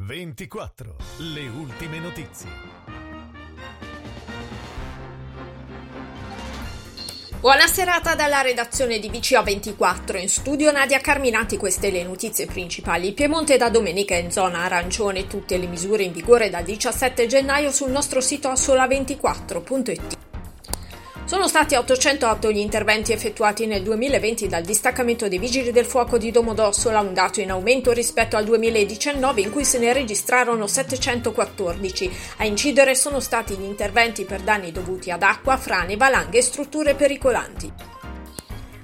24. Le ultime notizie. Buona serata dalla redazione di VCA24. In studio Nadia Carminati, queste le notizie principali. Piemonte da domenica in zona arancione, tutte le misure in vigore dal 17 gennaio sul nostro sito sola24.it. Sono stati 808 gli interventi effettuati nel 2020 dal distaccamento dei Vigili del Fuoco di Domodossola, un dato in aumento rispetto al 2019 in cui se ne registrarono 714. A incidere sono stati gli interventi per danni dovuti ad acqua, frane, valanghe e strutture pericolanti.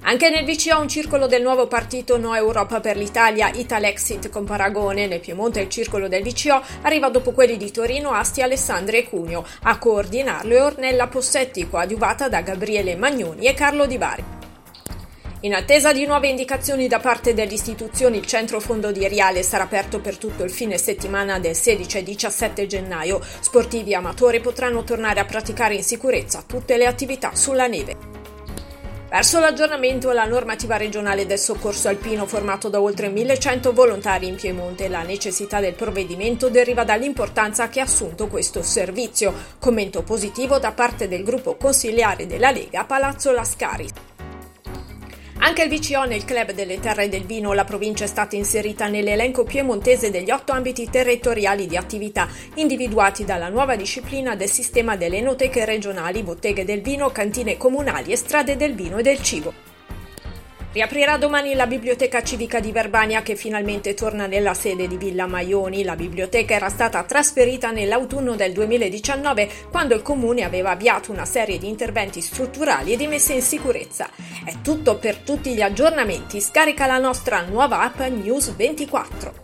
Anche nel VCO un circolo del nuovo partito No Europa per l'Italia, Italexit con Paragone, nel Piemonte il circolo del VCO arriva dopo quelli di Torino, Asti, Alessandria e Cuneo. A coordinarlo è Ornella Possetti, coadiuvata da Gabriele Magnoni e Carlo Di Bari. In attesa di nuove indicazioni da parte delle istituzioni, il centro fondo di Riale sarà aperto per tutto il fine settimana del 16 e 17 gennaio. Sportivi amatori potranno tornare a praticare in sicurezza tutte le attività sulla neve. Verso l'aggiornamento la normativa regionale del soccorso alpino formato da oltre 1100 volontari in Piemonte. La necessità del provvedimento deriva dall'importanza che ha assunto questo servizio. Commento positivo da parte del gruppo consigliare della Lega Palazzo Lascari. Anche il VCO nel Club delle Terre del Vino, la provincia è stata inserita nell'elenco piemontese degli otto ambiti territoriali di attività individuati dalla nuova disciplina del sistema delle enoteche regionali, botteghe del vino, cantine comunali e strade del vino e del cibo. Riaprirà domani la Biblioteca Civica di Verbania che finalmente torna nella sede di Villa Maioni. La biblioteca era stata trasferita nell'autunno del 2019 quando il comune aveva avviato una serie di interventi strutturali e di messa in sicurezza. È tutto per tutti gli aggiornamenti. Scarica la nostra nuova app News 24.